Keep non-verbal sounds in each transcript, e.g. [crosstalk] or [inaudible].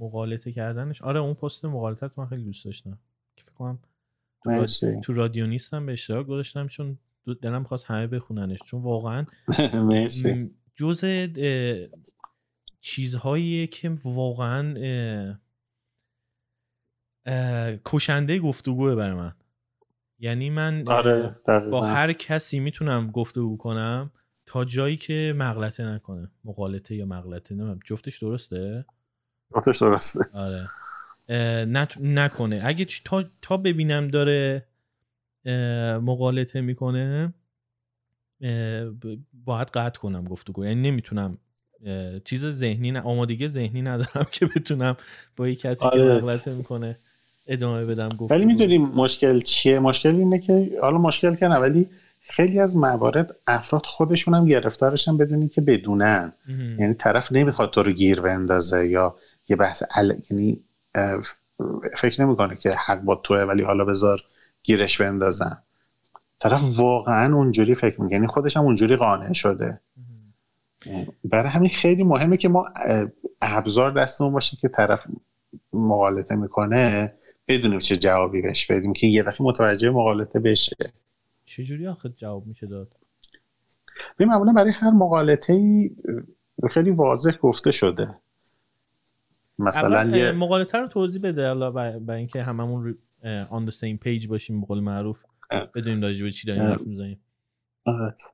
مقالطه کردنش. آره اون پست مقالطت من خیلی دوست داشتم. که فکر کنم تو, راد... تو رادیو نیستم به اشتراک گذاشتم چون دلم خواست همه بخوننش. چون واقعا [laughs] مرسی. جز چیزهایی که واقعا کشنده گفتگوه برای من. یعنی من آره با هر کسی می‌تونم گفتگو کنم تا جایی که مغلطه نکنه. مقالطه یا مغلطه نمیم جفتش درسته؟ جفتش درسته آره. نکنه. اگه تا, تا ببینم داره مقالطه می‌کنه باید قطع کنم گفتگو. یعنی نمی‌تونم چیز ذهنی آمادگی ذهنی ندارم [laughs] که بتونم با یک کسی آره. که مغلطه می‌کنه ادامه بدم گفت ولی می‌دونیم مشکل چیه؟ مشکل اینه که حالا مشکل کنه ولی خیلی از موارد افراد خودشون هم گرفتارشن بدونی که بدونن. یعنی طرف نمی‌خواد تو رو گیر بندازه یا یه بحث ال... یعنی فکر نمی‌کنه که حق با توه ولی حالا بذار گیرش بندازن طرف واقعا اونجوری فکر می‌کنه یعنی خودش هم اونجوری قانع شده. برای همین خیلی مهمه که ما ابزار دستمون باشه که طرف مقالطه می‌کنه بدونیم چه جوابی بهش بدیم که یه دفعه متوجه مقالطه بشه. چجوری آخه جواب میشه داد؟ ببین معمولا برای هر مقالطه ای خیلی واضح گفته شده. مثلا یه مقالطه رو توضیح بده الله برای اینکه هممون on the same page باشیم بقول معروف بدونیم راجع به چی داریم حرف می‌زنیم.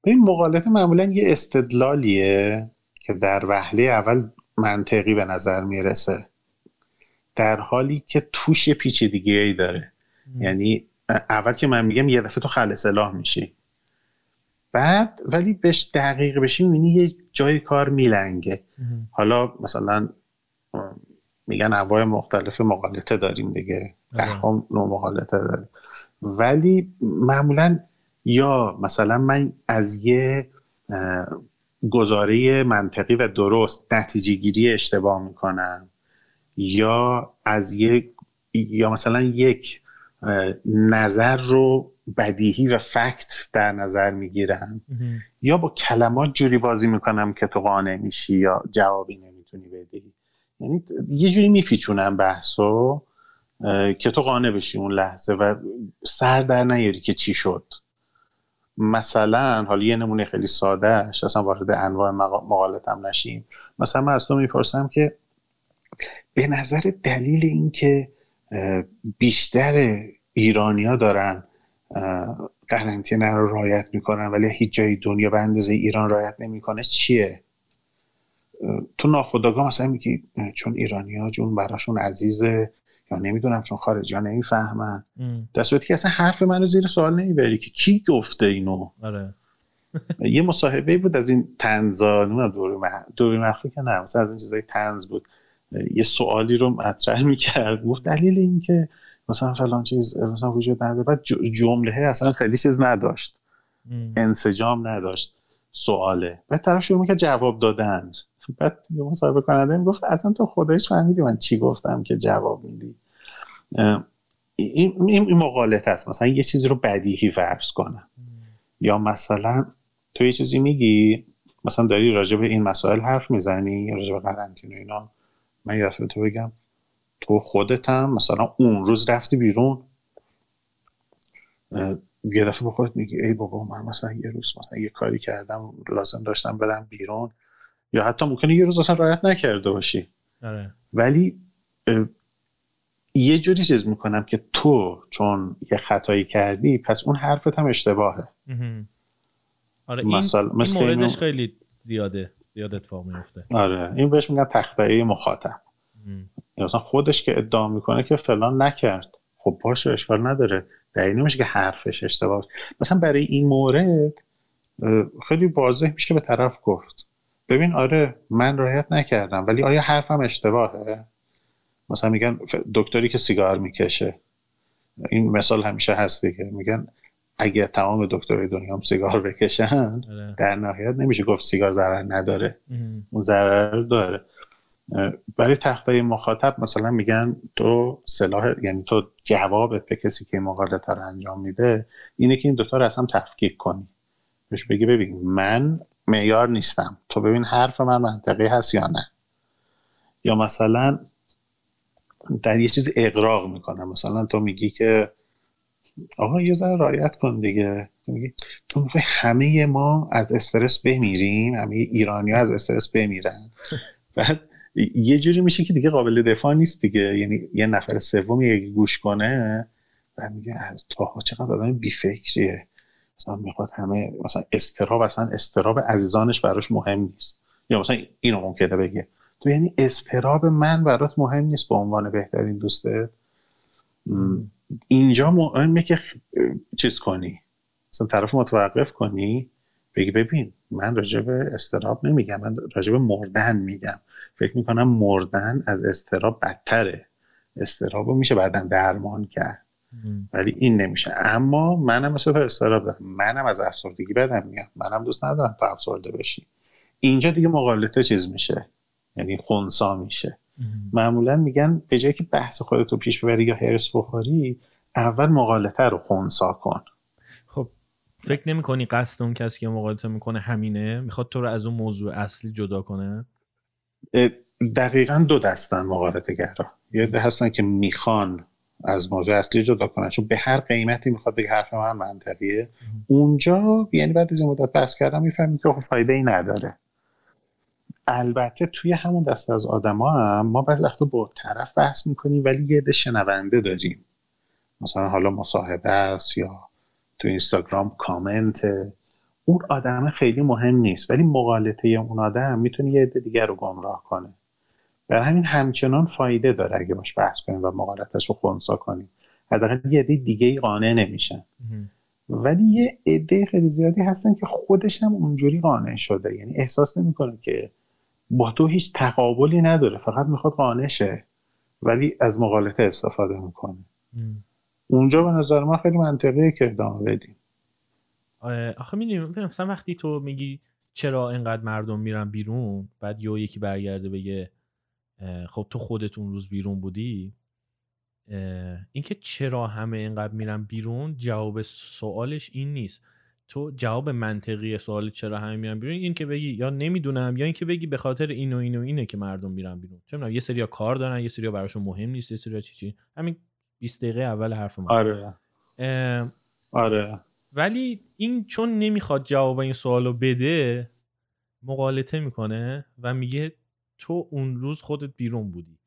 این مقالطه معمولا یه استدلالیه که در وهله اول منطقی به نظر می‌رسه. در حالی که توش یه پیچیدگی ای داره. یعنی اول که من میگم یه دفعه تو خل اصلاح میشی. بعد ولی بهش دقیق بشی می‌بینی یه جای کار میلنگه. حالا مثلا میگن انواع مختلف مقالطه داریم دیگه. ده نوع مقالطه داریم. ولی معمولا یا مثلا من از یه گزاره منطقی و درست نتیجه گیری اشتباه می‌کنم یا از یک یا مثلا یک نظر رو بدیهی و فکت در نظر می‌گیرم یا با کلمات جوری بازی می‌کنم که تو قانع میشی یا جوابی نمی‌تونی بدی. یعنی یه جوری میپیچونم بحثو که تو قانع بشی اون لحظه و سر در نیاری که چی شد. مثلا حالا یه نمونه خیلی ساده اصلا وارد انواع مقالتم نشیم. مثلا من از تو می‌پرسم که به نظر دلیل اینکه بیشتر ایرانیا دارن قرنطینه رو رایت می‌کنن ولی هیچ جای دنیا به اندازه ایران رایت نمی‌کنه چیه؟ تو ناخداگاه مثلا میگی چون ایرانیا جون براشون عزیزه یا نمی‌دونم چون خارجی ها نمی‌فهمن در صورتی که اصلا حرف منو زیر سوال نمی‌بری که کی گفته اینو؟ آره. یه مصاحبه بود از این تنزا دوری, مح... دوری مخفی که نه مثلا از این چیزای تنز بود. یه سوالی رو مطرح می‌کرد. گفت دلیل این که مثلا فلان چیز مثلا وجود نداره. بعد جمله اصلا خیلی چیز نداشت. انسجام نداشت سواله. بعد طرف شروع که جواب دادن. بعد یه مصاحبه کننده گفت اصلا تو خودش فهمیدی من چی گفتم که جواب میدی؟ این, این مقالط هست مثلا یه چیزی رو بدیهی فرض کنم. یا مثلا تو یه چیزی میگی مثلا داری راجع به این مسائل حرف می‌زنی راجع به قرنطینه اینا من یه تو بگم تو خودت هم مثلا اون روز رفتی بیرون. یه دفعه با خودت میگی ای بابا من مثلا یه روز مثلا یه کاری کردم لازم داشتم برم بیرون. یا حتی ممکنه یه روز اصلا رایت نکرده باشی. آره. ولی یه جوری چیز می‌کنم که تو چون یه خطایی کردی پس اون حرفت هم اشتباهه. آره این, مثل این موردش خیلی زیاده. زیاد اتفاق میفته آره این بهش میگن تخته مخاطب. مثلا خودش که ادعا می‌کنه که فلان نکرد. خب باشه اشکال نداره. دلیل نمیشه که حرفش اشتباه مثلا برای این مورد خیلی واضح میشه به طرف گفت. ببین آره من رایت نکردم ولی آیا حرفم اشتباهه؟ مثلا میگن دکتری که سیگار می‌کشه. این مثال همیشه هست دیگه. میگن اگه تمام دکترای دنیا هم سیگار بکشن آره. در نهایت نمیشه گفت سیگار ضرر نداره. اون ضرر داره. برای تخته مخاطب مثلا میگن تو سلاح یعنی تو جوابت به کسی که مقالطه رو انجام میده اینه که این دوتا رو اصلا تفکیک کنی. بهش بگی ببین من معیار نیستم. تو ببین حرف من منطقی هست یا نه. یا مثلا در یه چیز اقراق می‌کنن مثلا تو میگی که آقا یه ذره رایت کن دیگه. تو میگی تو می‌خوای همه ما از استرس بمیریم همه ایرانی ها از استرس بمیرن. [laughs] بعد یه جوری میشه که دیگه قابل دفاع نیست دیگه. یعنی یه نفر سوم یه گوش کنه و میگه تو چقدر آدم بیفکریه. مثلا می‌خواد همه مثلا استراب اصلا استراب عزیزانش براش مهم نیست. یا مثلا اینو ممکنه بگه. تو یعنی استراب من برات مهم نیست به عنوان بهترین دوسته اینجا مهمه که چیز کنی. مثلا طرف متوقف کنی بگی ببین من راجع به استراب نمیگم من راجع به مردن میگم. فکر می‌کنم مردن از استراب بدتره. استراب رو میشه بعدا درمان کرد. ولی این نمیشه. اما منم مثل استراب دارم. منم از افسردگی بدم میاد. منم دوست ندارم تو افسرده بشی. اینجا دیگه مقالطه چیز میشه. یعنی خونسا میشه. معمولا میگن به جایی که بحث خودتو پیش ببری یا هرس بخوری اول مقالطه رو خونسا کن. خب فکر نمی کنی قصد اون کسی که مقالطه می‌کنه همینه؟ می‌خواد تو رو از اون موضوع اصلی جدا کنه؟ دقیقا دو دستن مقالطه گرا یه هستن که می‌خوان از موضوع اصلی جدا کنن. چون به هر قیمتی می‌خواد بگه حرف من منطقیه. اونجا یعنی بعد از این مدت بحث کردم می‌فهمی که خب فایده ای نداره. البته توی همون دست از آدما هم ما بعضی وقتا با طرف بحث می‌کنیم ولی یه عده شنونده داریم. مثلا حالا مصاحبه است یا تو اینستاگرام کامنت. اون آدم خیلی مهم نیست ولی مقالطه اون آدم می‌تونه یه عده دیگر رو گمراه کنه. برای همین همچنان فایده داره اگه باش بحث کنیم و مقالطش رو خونسا کنیم. حداقل یه عده دیگه ای قانع نمیشن. ولی یه عده خیلی زیادی هستن که خودش هم اونجوری قانع شده. یعنی احساس نمی‌کنه که با تو هیچ تقابلی نداره. فقط می‌خواد قانع شه ولی از مقالطه استفاده می‌کنه. اونجا به نظر من خیلی منطقیه که ادامه بدیم. آخه می‌دونیم مثلا وقتی تو میگی چرا اینقدر مردم میرن بیرون بعد یه یکی برگرده بگه خب تو خودت اون روز بیرون بودی؟ اینکه چرا همه اینقدر میرن بیرون؟ جواب سوالش این نیست. تو جواب منطقی سوال چرا همه میرن بیرون؟ این که بگی یا نمی‌دونم یا اینکه بگی به خاطر این و این و اینه که مردم میرن بیرون. چه یه سری کار دارن یه سری براشون مهم نیست یه سری چی چی. همین 20 دقیقه اول حرف ما آره. آره. ولی این چون نمی‌خواد جواب این سوالو بده مقالطه می‌کنه و میگه تو اون روز خودت بیرون بودی.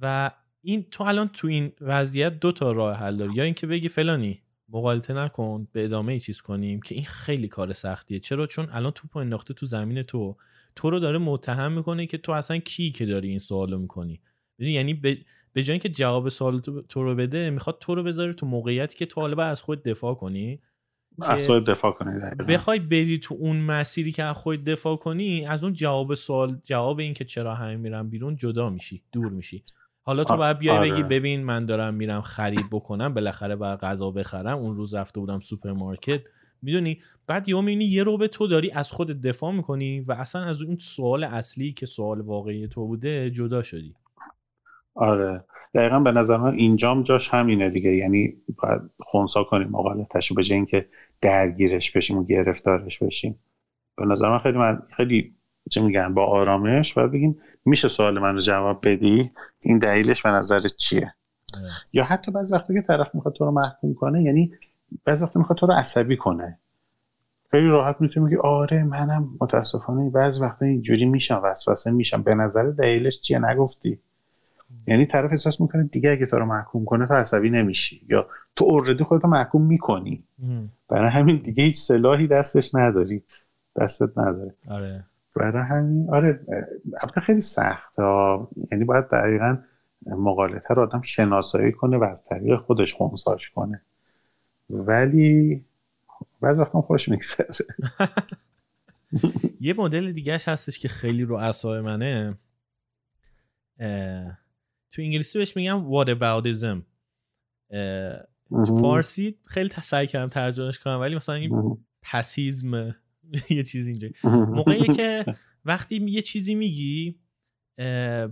و این تو الان تو این وضعیت دو تا راه حل داری. یا اینکه بگی فلانی مقالطه نکن به ادامه ای چیز کنیم که این خیلی کار سختیه. چرا؟ چون الان توپ انداخته تو زمین تو. تو رو داره متهم می‌کنه که تو اصلا کی که داری این سوالو می‌کنی. یعنی به به جای اینکه جواب سوال تو رو بده می‌خواد تو رو بذاره تو موقعیتی که تو حالا از خود دفاع کنی. از دفاع کنی بخوای بری تو اون مسیری که از خود دفاع کنی از اون جواب سوال جواب این که چرا همه میرن بیرون جدا میشی دور میشی. حالا تو باید بیای بگی آره. ببین من دارم میرم خرید بکنم بالاخره باید غذا بخرم. اون روز رفته بودم سوپرمارکت. می‌دونی؟ بعد یه می‌بینی یه رو به تو داری از خود دفاع می‌کنی و اصلا از اون سوال اصلی که سوال واقعی تو بوده جدا شدی. آره. دقیقا به نظر من اینجام جاش همینه دیگه. یعنی باید خونسا کنیم مقالطش به اینکه درگیرش بشیم و گرفتارش بشیم. به نظر من خیلی من خیلی چه میگن با آرامش و بگیم میشه سوال من رو جواب بدی؟ این دلیلش به نظرت چیه؟ یا حتی بعض وقتی که طرف می‌خواد تو رو محکوم کنه یعنی بعض وقتی می‌خواد تو رو عصبی کنه. خیلی راحت می‌تونی بگی آره منم متاسفانه بعض وقتا اینجوری میشم وسوسه میشم. به نظر دلیلش چیه؟ نگفتی. یعنی طرف احساس می‌کنه دیگه اگه تو رو محکوم کنه تو عصبی نمیشی یا تو اوردی خودتو محکوم می‌کنی. برای همین دیگه هیچ سلاحی دستش نداری. دستت نداره. آره. برای همین آره البته خیلی سخت ها یعنی باید دقیقا مقالطه رو آدم شناسایی کنه و از طریق خودش خونساش کنه. ولی بعض وقتا خوش میگذره. [laughs] یه مدل دیگهش هستش که خیلی رو اصای منه. تو انگلیسی بهش میگم what aboutism. فارسی خیلی سعی کردم ترجمهش کنم ولی مثلا این پسیزم [laughs] یه چیز اینجا موقعی که [laughs] وقتی یه چیزی میگی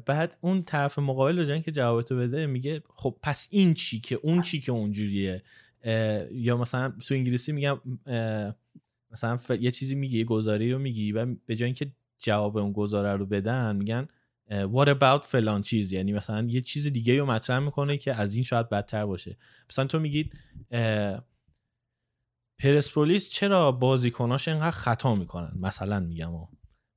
بعد اون طرف مقابل رو که جوابتو بده میگه خب پس این چی که؟ اون چی که اونجوریه؟ یا مثلا تو انگلیسی میگم مثلا یه چیزی میگی یه گزاری رو میگی و به جای اینکه جواب اون گزاره رو بدن میگن what about فلان چیز؟ یعنی مثلا یه چیز دیگه رو مطرح می‌کنه که از این شاید بدتر باشه. مثلا تو میگید پرسپولیس چرا بازیکناش اینقدر خطا می‌کنن؟ مثلا میگم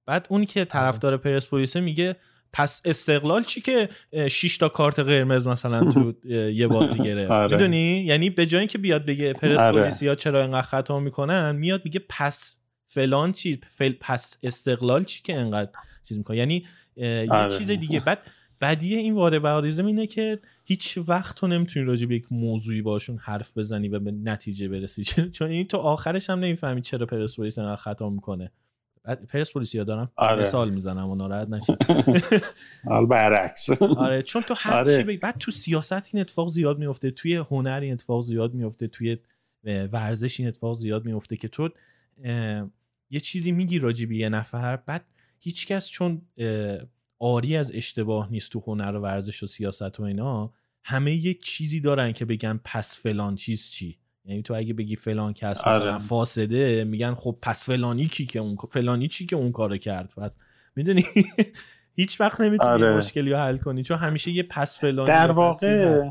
بعد اونی که طرفدار پرسپولیسه میگه پس استقلال چی که 6 تا کارت قرمز مثلا تو یه بازی [laughs] گرفت؟ آره. می‌دونی؟ یعنی به جای اینکه بیاد بگه پرسپولیسی ها چرا اینقدر خطا می‌کنن میاد میگه پس فلان چی فل پس استقلال چی که اینقدر چیز می‌کنه؟ یعنی یه آره. چیز دیگه بعد بدیه این واره بهادیزم اینه که هیچ وقت تو نمی‌تونی راجع به یک موضوعی باشون حرف بزنی و به نتیجه برسی [laughs] چون این تو آخرش هم نمی‌فهمی چرا پرسپولیس انقدر خطا می‌کنه پرسپولیس یاد دارم آره. مثال می‌زنم و ناراحت نشی [laughs] حال برعکس [laughs] آره چون تو هر آره. چی بعد تو سیاست این اتفاق زیاد میفته توی هنر این اتفاق زیاد میفته توی ورزش این اتفاق زیاد میفته که تو یه چیزی میگی راجع به یه نفر بعد هیچکس چون آری از اشتباه نیست تو هنر و ورزش و سیاست و اینا همه یک چیزی دارن که بگن پس فلان چیز چی. یعنی تو اگه بگی فلان کس مثلا آره. فاسده میگن خب پس فلانی کی که اون فلانی چی که اون کارو کرد؟ پس می‌دونی؟ [laughs] هیچ وقت نمی‌تونی آره. مشکلی رو حل کنی چون همیشه یه پس فلانی در واقع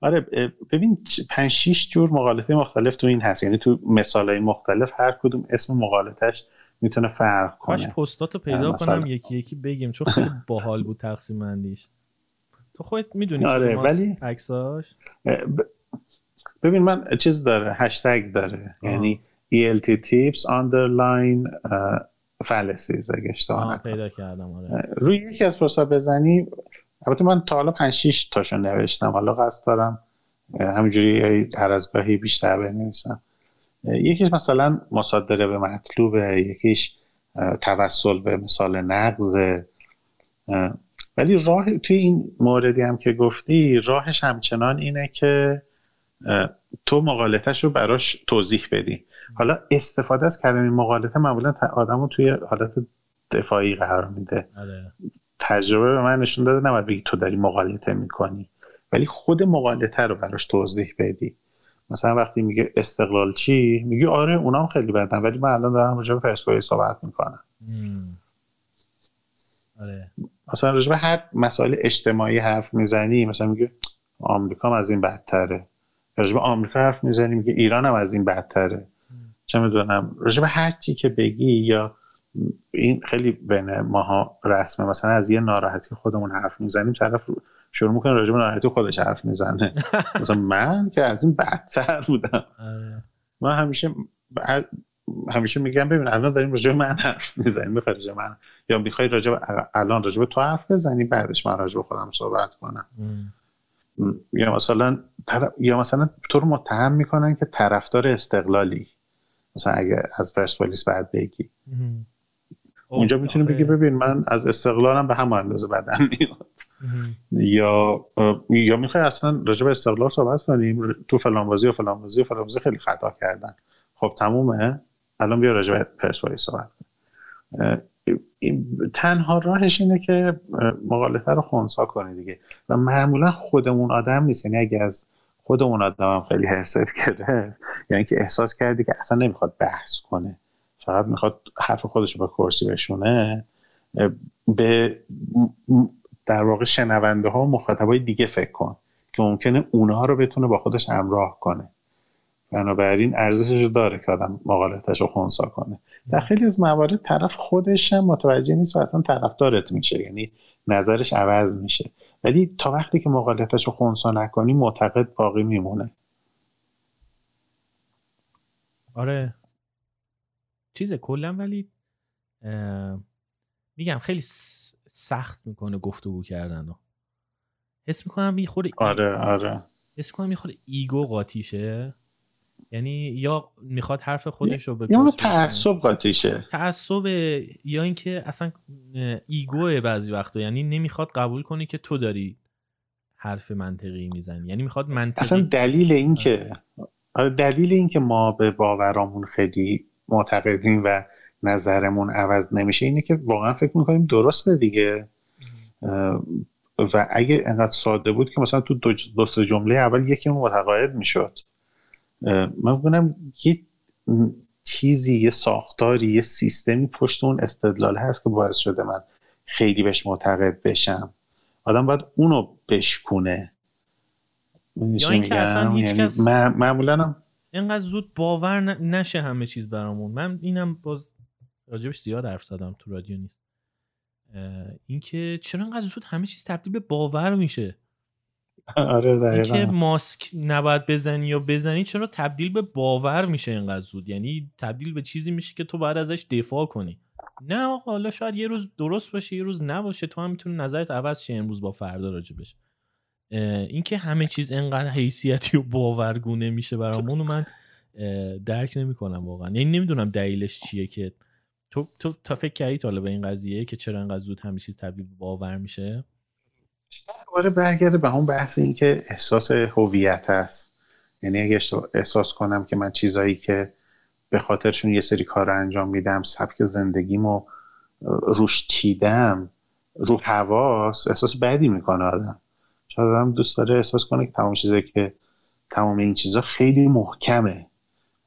آره ببین 5 6 جور مقالطه مختلف تو این هست. یعنی تو مثالهای مختلف هر کدوم اسم مقالطش می‌تونه فرق کنه. کاش پستاتو پیدا کنم یکی یکی بگیم چون خیلی باحال بود تقسیم بندیش. تو خودت می‌دونی آره ولی عکساش؟ ببین من چیز داره هشتگ داره. آه. یعنی ELT tips underline fallacies اگه اشتباه پیدا کردم آره. روی یکی از پست‌ها بزنی البته من تا حالا 5 6 تاشو نوشتم حالا قصد دارم همینجوری هر از گاهی بیشتر بنویسم. یکیش مثلا مصادره به مطلوبه یکیش توسل به مثال نقض ولی راه توی این موردی هم که گفتی راهش همچنان اینه که تو مقالطش رو براش توضیح بدی. حالا استفاده از کلمه مقالطه معمولا آدم رو توی حالت دفاعی قرار میده. آره. تجربه به من نشون داده نباید بگی تو داری مقالطه می‌کنی. ولی خود مقالطه رو براش توضیح بدی. مثلا وقتی میگه استقلال چی میگه آره اونام خیلی بدن ولی من الان دارم راجع به پرسپولیس صحبت می‌کنم. آره. مثلا راجع به هر مسائل اجتماعی حرف می‌زنی مثلا میگه آمریکا از این بدتره. راجع به آمریکا حرف می‌زنی میگه ایران هم از این بدتره. چه می‌دونم راجع به هر چی که بگی یا این خیلی بین ماها رسمه. مثلا از یه ناراحتی خودمون حرف می‌زنیم طرف شروع می‌کنه راجع به ناراحتی خودش حرف می‌زنه. [laughs] مثلا من که از این بدتر بودم. آره. من همیشه همیشه میگم ببین الان داریم راجع به من حرف می‌زنیم. می‌خوای راجع من یا می‌خوای راجع الان راجع به تو حرف بزنی بعدش من راجع به خودم صحبت کنم. یا مثلا یا مثلا تو رو متهم می‌کنن که طرفدار استقلالی. مثلا اگه از پرسپولیس بعد بگی. اونجا می‌تونی بگی ببین من از استقلالم به هم اندازه بدن میاد. یا یا می‌خوای اصلا راجع به استقلال صحبت کنیم؟ تو فلان بازی و فلان بازی و فلان بازی خیلی خطا کردن. خب تمومه؟ الان بیا راجع به پرسپولیس صحبت کنیم. تنها راهش اینه که مقالطه رو خونسا کنی دیگه. و معمولا خودمون آدم نیست. یعنی اگه از خودمون آدم هم خیلی حرست کرده یعنی که احساس کردی که اصلا نمی‌خواد بحث کنه. فقط می‌خواد حرف خودش رو به کرسی بشونه. به در واقع شنونده ها و مخاطبای دیگه فکر کن که ممکنه اونها رو بتونه با خودش همراه کنه. بنابراین ارزشش داره که آدم مقالتش رو خونسا کنه. در خیلی از موارد طرف خودش هم متوجه نیست و اصلا طرفدارت میشه یعنی نظرش عوض میشه. ولی تا وقتی که مقالتش رو خونسا نکنی معتقد باقی میمونه. آره. چیزه کلا ولی میگم خیلی سخت می‌کنه گفتگو کردن حس می‌کنم یه خورده آره آره. حس می‌کنم یه ایگو قاطیشه. یعنی یا می‌خواد حرف خودش رو به یا تعصب قاطیشه. تعصب یا اینکه اصلا ایگو بعضی وقتا. یعنی نمی‌خواد قبول کنی که تو داری حرف منطقی می‌زنی. یعنی می‌خواد منطقی اصلا دلیل این که آره. دلیل این که ما به باورامون خیلی معتقدیم و نظرمون عوض نمیشه اینه که واقعا فکر می‌کنیم درسته دیگه. و اگه انقدر ساده بود که مثلا تو دو, دو جمله اول یکی متقاعد می‌شد. من بگم یه چیزی یه ساختاری یه سیستمی پشت اون استدلال هست که باعث شده من خیلی بهش معتقد بشم. آدم باید اونو بشکونه. یا اینکه اصلا هیچ یعنی کس معمولا اینقدر زود باور نشه همه چیز برامون. من اینم باز راجبش زیاد حرف زدم تو رادیو نیست. اینکه چرا اینقدر زود همه چیز تبدیل به باور میشه؟ آره اینکه ماسک نباید بزنی یا بزنی چرا تبدیل به باور میشه اینقدر زود؟ یعنی تبدیل به چیزی میشه که تو باید ازش دفاع کنی. نه حالا شاید یه روز درست باشه یه روز نباشه. تو هم می‌تونی نظرت عوض شه امروز با فردا راجبش. اینکه همه چیز انقدر حیثیتی و باورگونه میشه برامون من درک نمی‌کنم واقعا. یعنی نمی‌دونم دلیلش چیه که تو تو تا فکر کردی حالا به این قضیه که چرا انقدر زود همه چیز تبدیل باور میشه؟ دوباره برگرده به اون بحث این که احساس هویت هست. یعنی اگه احساس کنم که من چیزایی که به خاطرشون یه سری کار انجام میدم سبک زندگیمو روش تیدم رو حواس احساس بدی می‌کنه آدم. شاید آدم دوست داره احساس کنه که تمام چیزایی که تمام این چیزا خیلی محکمه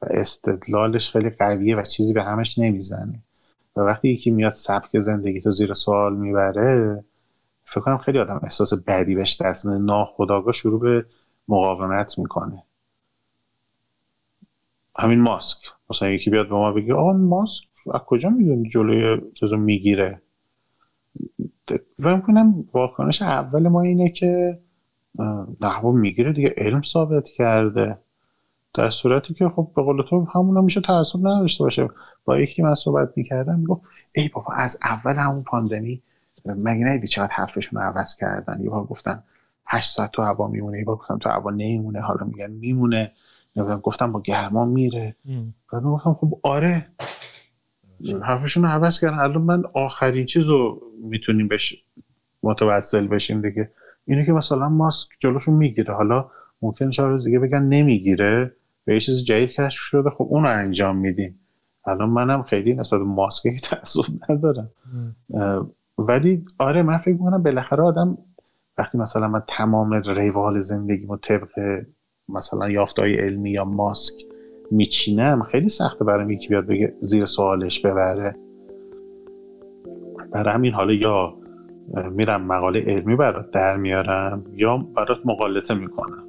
و استدلالش خیلی قویه و چیزی به همش نمی‌زنه. وقتی یکی میاد سبک زندگی تو زیر سوال می‌بره فکر کنم خیلی آدم احساس بدی بهش دست میده. ناخداگاه شروع به مقاومت می‌کنه. همین ماسک. مثلا یکی بیاد به ما بگه آقا ماسک از کجا می‌دونی جلوی چیزو می‌گیره؟ و می‌کنم واکنش اول ما اینه که نه می‌گیره دیگه علم ثابت کرده. در صورتی که خب به قول تو همون میشه تعصب نداشته باشه. با یکی من صحبت می‌کردم می‌گفت ای بابا از اول همون پاندمی مگه نیدی چقدر حرفشون رو عوض کردن؟ یه بار گفتن هشت ساعت تو هوا میمونه. یه بار گفتن تو هوا نمیمونه. حالا میگن میمونه. گفتم با گرما میره. بعد گفتم خب آره. حرفشون رو عوض کردن. الان من آخرین چیز رو می‌تونیم بش متوسل بشیم دیگه. اینه که مثلا ماسک جلوشون می‌گیره. حالا ممکن چهار روز دیگه بگن نمی‌گیره. به یه چیز جدید کشف شده. خب اون رو انجام میدیم. الان منم خیلی نسبت ماسک [laughs] تعصب ندارم. ولی آره من فکر می‌کنم بالاخره آدم وقتی مثلا من تمام روال زندگیمو طبق مثلا یافتهای علمی یا ماسک میچینم خیلی سخته برای یکی بیاد بگه زیر سوالش ببره. برای همین حالا یا میرم مقاله علمی برات در میارم یا برات مقالطه می‌کنم.